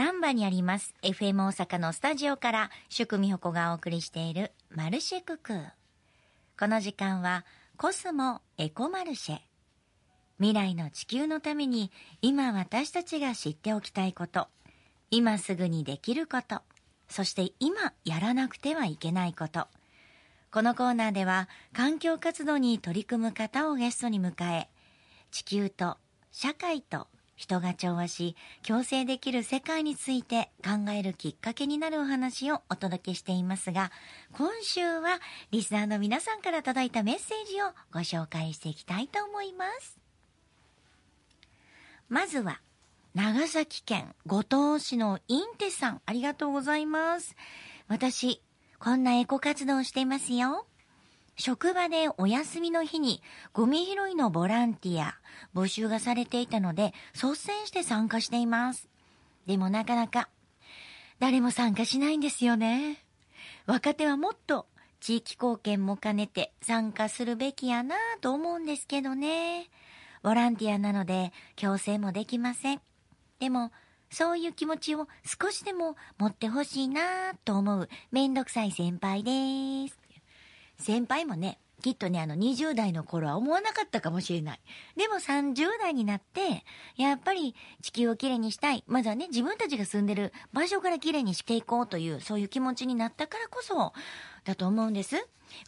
南波にあります FM 大阪のスタジオから宿美穂子がお送りしているマルシェクク。この時間はコスモエコマルシェ。未来の地球のために今私たちが知っておきたいこと。今すぐにできること。そして今やらなくてはいけないこと。このコーナーでは環境活動に取り組む方をゲストに迎え地球と社会と人が調和し共生できる世界について考えるきっかけになるお話をお届けしていますが今週はリスナーの皆さんから届いたメッセージをご紹介していきたいと思います。まずは長崎県五島市のインテさんありがとうございます。私こんなエコ活動をしていますよ。職場でお休みの日にゴミ拾いのボランティア募集がされていたので率先して参加しています。でもなかなか誰も参加しないんですよね。若手はもっと地域貢献も兼ねて参加するべきやなと思うんですけどね。ボランティアなので強制もできません。でもそういう気持ちを少しでも持ってほしいなと思うめんどくさい先輩です。先輩もね、きっとね、あの20代の頃は思わなかったかもしれない。でも30代になって、やっぱり地球をきれいにしたい。まずはね、自分たちが住んでる場所からきれいにしていこうという、そういう気持ちになったからこそ、だと思うんです。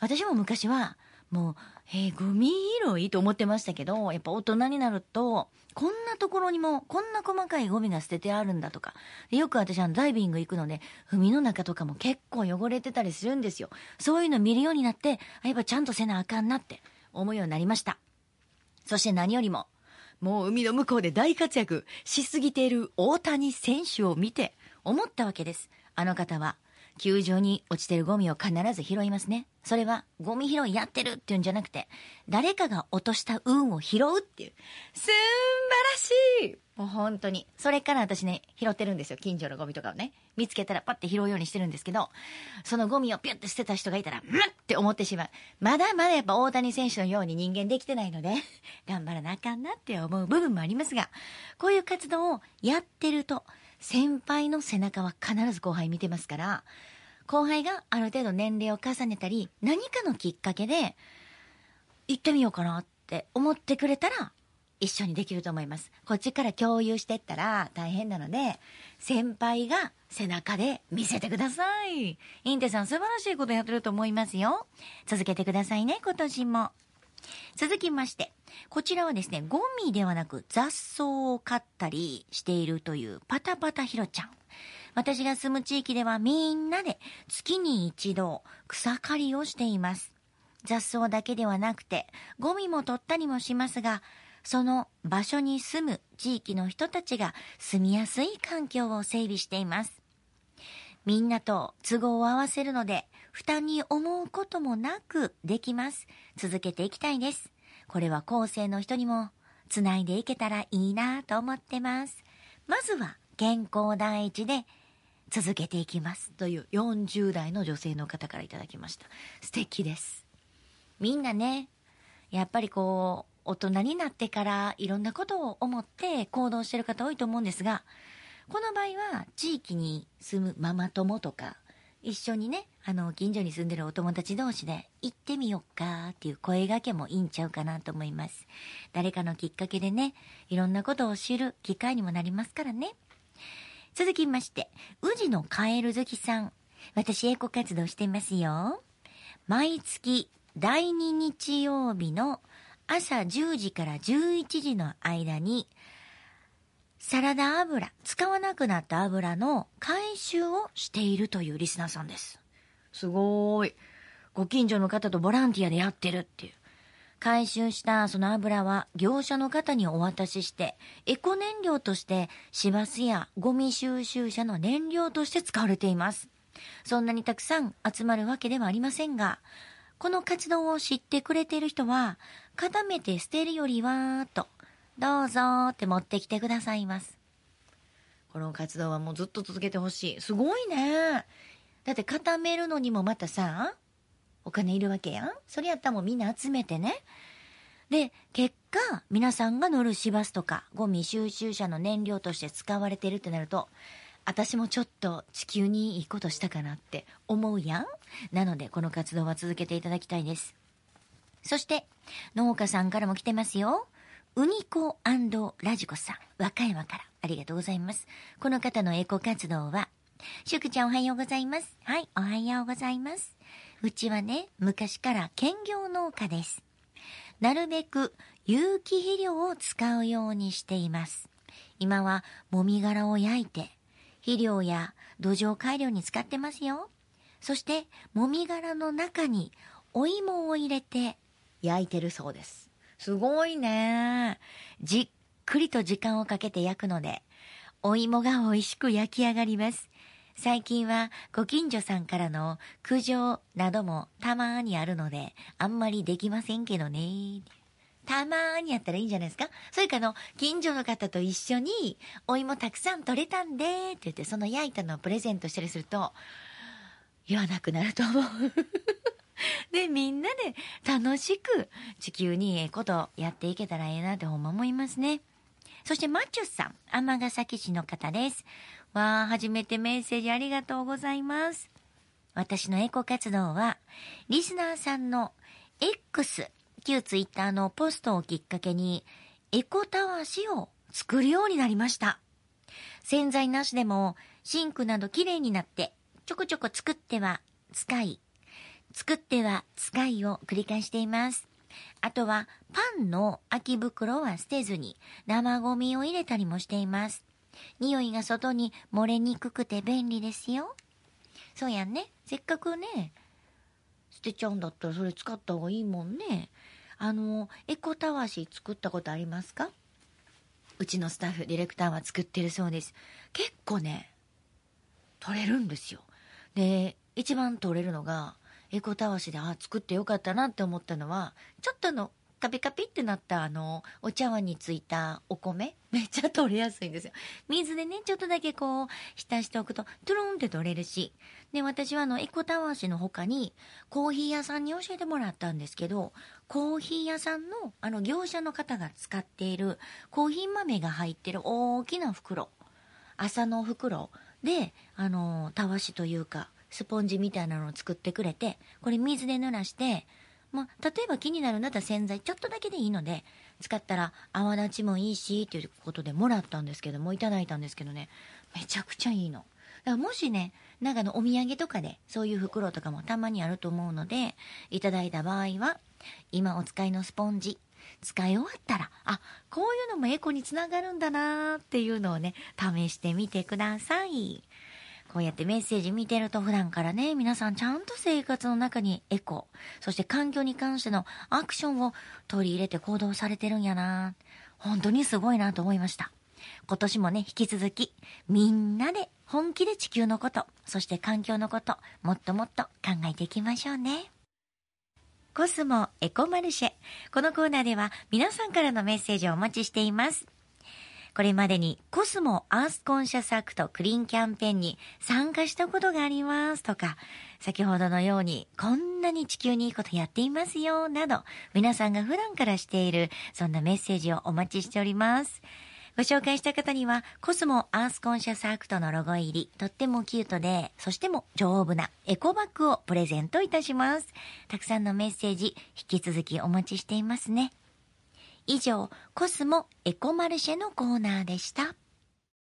私も昔は、もう、えー、ゴミ拾いと思ってましたけど、やっぱ大人になると、こんなところにも、こんな細かいゴミが捨ててあるんだとか。よく私はダイビング行くので、海の中とかも結構汚れてたりするんですよ。そういうの見るようになって、やっぱちゃんとせなあかんなって思うようになりました。そして何よりも、もう海の向こうで大活躍しすぎている大谷選手を見て思ったわけです。あの方は球場に落ちてるゴミを必ず拾いますね。それはゴミ拾いやってるっていうんじゃなくて、誰かが落とした運を拾うっていう。すんばらしいもう本当に。それから私ね、拾ってるんですよ。近所のゴミとかをね。見つけたらパッて拾うようにしてるんですけど、そのゴミをピュッて捨てた人がいたら、むって思ってしまう。まだまだやっぱ大谷選手のように人間できてないので、頑張らなあかんなって思う部分もありますが、こういう活動をやってると、先輩の背中は必ず後輩見てますから、後輩がある程度年齢を重ねたり、何かのきっかけで、行ってみようかなって思ってくれたら、一緒にできると思います。こっちから共有してったら大変なので、先輩が背中で見せてください。インテさん素晴らしいことやってると思いますよ。続けてくださいね、今年も。続きまして、こちらはですね、ゴミではなく雑草を刈ったりしているというパタパタヒロちゃん。私が住む地域ではみんなで月に一度草刈りをしています。雑草だけではなくて、ゴミも取ったりもしますが、その場所に住む地域の人たちが住みやすい環境を整備しています。みんなと都合を合わせるので、負担に思うこともなくできます。続けていきたいです。これは後世の人にもつないでいけたらいいなと思ってます。まずは健康第一で続けていきますという40代の女性の方からいただきました。素敵です。みんなね、やっぱりこう、大人になってからいろんなことを思って行動してる方多いと思うんですが、この場合は地域に住むママ友とか一緒にね、あの、近所に住んでるお友達同士で行ってみよっかっていう声掛けもいいんちゃうかなと思います。誰かのきっかけでね、いろんなことを知る機会にもなりますからね。続きまして、宇治のカエル好きさん。私、エコ活動してますよ。毎月第2日曜日の朝10時から11時の間に、サラダ油、使わなくなった油の回収をしているというリスナーさんです。すごーい。ご近所の方とボランティアでやってるっていう。回収したその油は業者の方にお渡しして、エコ燃料として市バスやゴミ収集車の燃料として使われています。そんなにたくさん集まるわけではありませんが、この活動を知ってくれている人は、固めて捨てるよりは、とどうぞって持ってきてくださいます。この活動はもうずっと続けてほしい。すごいね。だって固めるのにもまたさ、お金いるわけやん。それやったらもうみんな集めてね。で、結果、皆さんが乗る市バスとか、ゴミ収集車の燃料として使われてるってなると、私もちょっと地球にいいことしたかなって思うやん。なので、この活動は続けていただきたいです。そして、農家さんからも来てますよ。ウニコラジコさん、和歌山から。ありがとうございます。この方のエコ活動は、しゅくちゃんおはようございます。はい、おはようございます。うちはね、昔から兼業農家です。なるべく有機肥料を使うようにしています。今はもみ殻を焼いて、肥料や土壌改良に使ってますよ。そして、もみ殻の中にお芋を入れて焼いてるそうです。すごいね。じっくりと時間をかけて焼くので、お芋が美味しく焼き上がります。最近はご近所さんからの苦情などもたまーにあるので、あんまりできませんけどね。たまーにやったらいいんじゃないですか？それかの、近所の方と一緒に、お芋たくさん取れたんで、って言って、その焼いたのをプレゼントしたりすると、言わなくなると思う。で、みんなで楽しく地球にええことやっていけたらええなってほんま思いますね。そしてマッチョさん、尼崎市の方です。わあ、初めてメッセージありがとうございます。私のエコ活動は、リスナーさんの X、旧ツイッターのポストをきっかけに、エコたわしを作るようになりました。洗剤なしでも、シンクなど綺麗になって、ちょこちょこ作っては使い、作っては使いを繰り返しています。あとは、パンの空き袋は捨てずに、生ゴミを入れたりもしています。匂いが外に漏れにくくて便利ですよ。そうやんね。せっかくね、捨てちゃうんだったらそれ使った方がいいもんね。あの、エコたわし作ったことありますか？うちのスタッフ、ディレクターは作ってるそうです。結構ね、取れるんですよ。で、一番取れるのが、エコたわしで、あ、作ってよかったなって思ったのは、ちょっとのカピカピってなったあの、お茶碗についたお米、めっちゃ取れやすいんですよ。水でね、ちょっとだけこう、浸しておくと、トゥルンって取れるし。で、私はあの、エコタワシの他に、コーヒー屋さんに教えてもらったんですけど、コーヒー屋さんの、あの、業者の方が使っている、コーヒー豆が入ってる大きな袋、麻の袋で、あの、たわしというか、スポンジみたいなのを作ってくれて、これ水で濡らして、まあ、例えば気になるんだったら洗剤ちょっとだけでいいので、使ったら泡立ちもいいし、ということでもらったんですけども、いただいたんですけどね、めちゃくちゃいいの。だからもしね、なんかのお土産とかで、そういう袋とかもたまにあると思うので、いただいた場合は、今お使いのスポンジ、使い終わったら、あ、こういうのもエコにつながるんだなーっていうのをね、試してみてください。こうやってメッセージ見てると普段からね、皆さんちゃんと生活の中にエコ、そして環境に関してのアクションを取り入れて行動されてるんやな本当にすごいなと思いました。今年もね、引き続き、みんなで本気で地球のこと、そして環境のこと、もっともっと考えていきましょうね。コスモエコマルシェ。このコーナーでは皆さんからのメッセージをお待ちしています。これまでにコスモアースコンシャスアクトクリーンキャンペーンに参加したことがありますとか、先ほどのようにこんなに地球にいいことやっていますよなど、皆さんが普段からしているそんなメッセージをお待ちしております。ご紹介した方には、コスモアースコンシャスアクトのロゴ入り、とってもキュートで、そしても丈夫なエコバッグをプレゼントいたします。たくさんのメッセージ、引き続きお待ちしていますね。以上、コスモエコマルシェのコーナーでした。